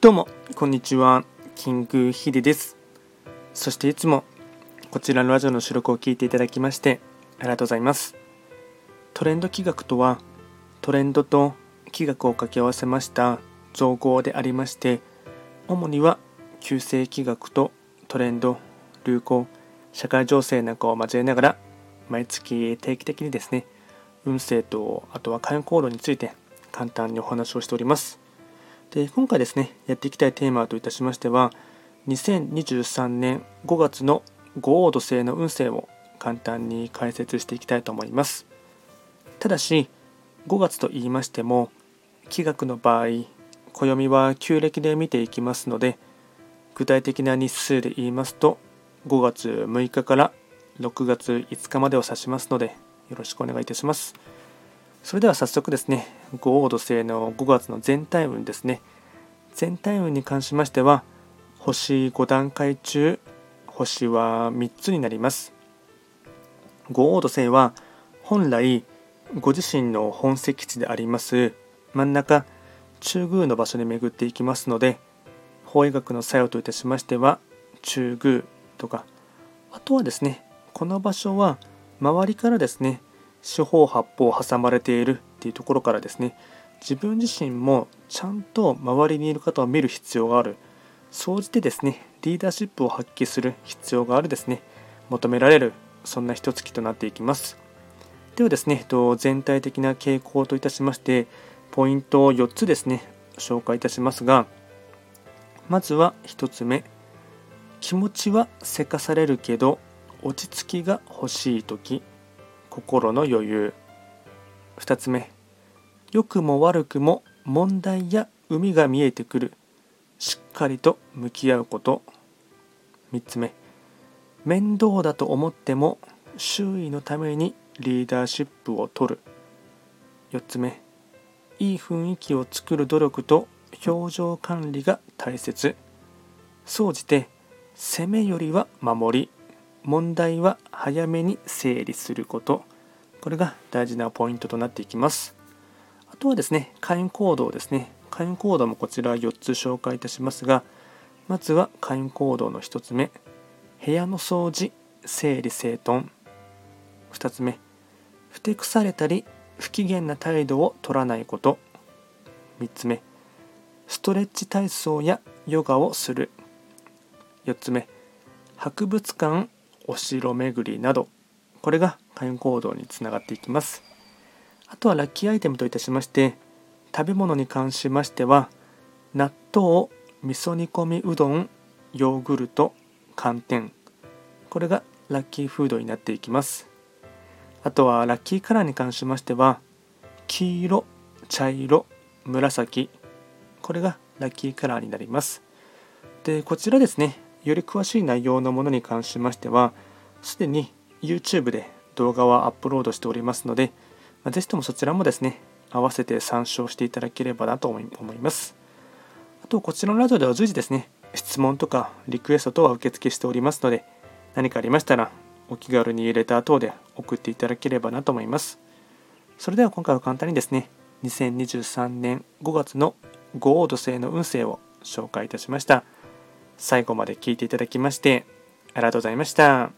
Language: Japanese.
どうも、こんにちは。キングヒデです。そしていつもこちらのラジオの収録を聞いていただきましてありがとうございます。トレンド企画とは、トレンドと企画を掛け合わせました造語でありまして、主には旧世企画とトレンド、流行、社会情勢なんかを交えながら、毎月定期的にですね、運勢とあとは会員行動について簡単にお話をしております。で今回ですねやっていきたいテーマといたしましては2023年5月の五黄土星の運勢を簡単に解説していきたいと思いますただし5月と言いましても気学の場合暦は旧暦で見ていきますので具体的な日数で言いますと5月6日から6月5日までを指しますのでよろしくお願いいたします。それでは早速ですね、五黄土星の5月の全体運ですね。全体運に関しましては、星5段階中、星は3つになります。五黄土星は本来ご自身の本石地であります真ん中中宮の場所に巡っていきますので法医学の作用といたしましては中宮とかあとはですねこの場所は周りからですね四方八方挟まれているっていうところからですね自分自身もちゃんと周りにいる方を見る必要がある。総じてですねリーダーシップを発揮する必要があるですね。求められるそんな一月となっていきます。ではですね全体的な傾向といたしましてポイントを4つですね紹介いたしますがまずは1つ目。気持ちはせかされるけど落ち着きが欲しい時。心の余裕。2つ目。良くも悪くも問題や海が見えてくる。しっかりと向き合うこと。3つ目。面倒だと思っても周囲のためにリーダーシップを取る。4つ目。いい雰囲気を作る努力と表情管理が大切。総じて攻めよりは守り。問題は早めに整理すること。これが大事なポイントとなっていきます。あとはですね会員行動ですね。会員行動もこちら4つ紹介いたしますがまずは会員行動の1つ目部屋の掃除整理整頓。2つ目ふてくされたり不機嫌な態度を取らないこと。3つ目ストレッチ体操やヨガをする。4つ目博物館お城巡りなど。これが会員行動につながっていきます。あとはラッキーアイテムといたしまして食べ物に関しましては納豆味噌煮込みうどんヨーグルト寒天。これがラッキーフードになっていきます。あとはラッキーカラーに関しましては黄色茶色紫。これがラッキーカラーになります。でこちらですねより詳しい内容のものに関しましてはすでに YouTube で動画はアップロードしておりますので、まぜひともそちらもですね合わせて参照していただければなと思いますあとこちらのラジオでは随時ですね質問とかリクエスト等は受付しておりますので何かありましたらお気軽にレター等で送っていただければなと思いますそれでは今回は簡単にですね2023年5月の五黄土星の運勢を紹介いたしました。最後まで聞いていただきましてありがとうございました。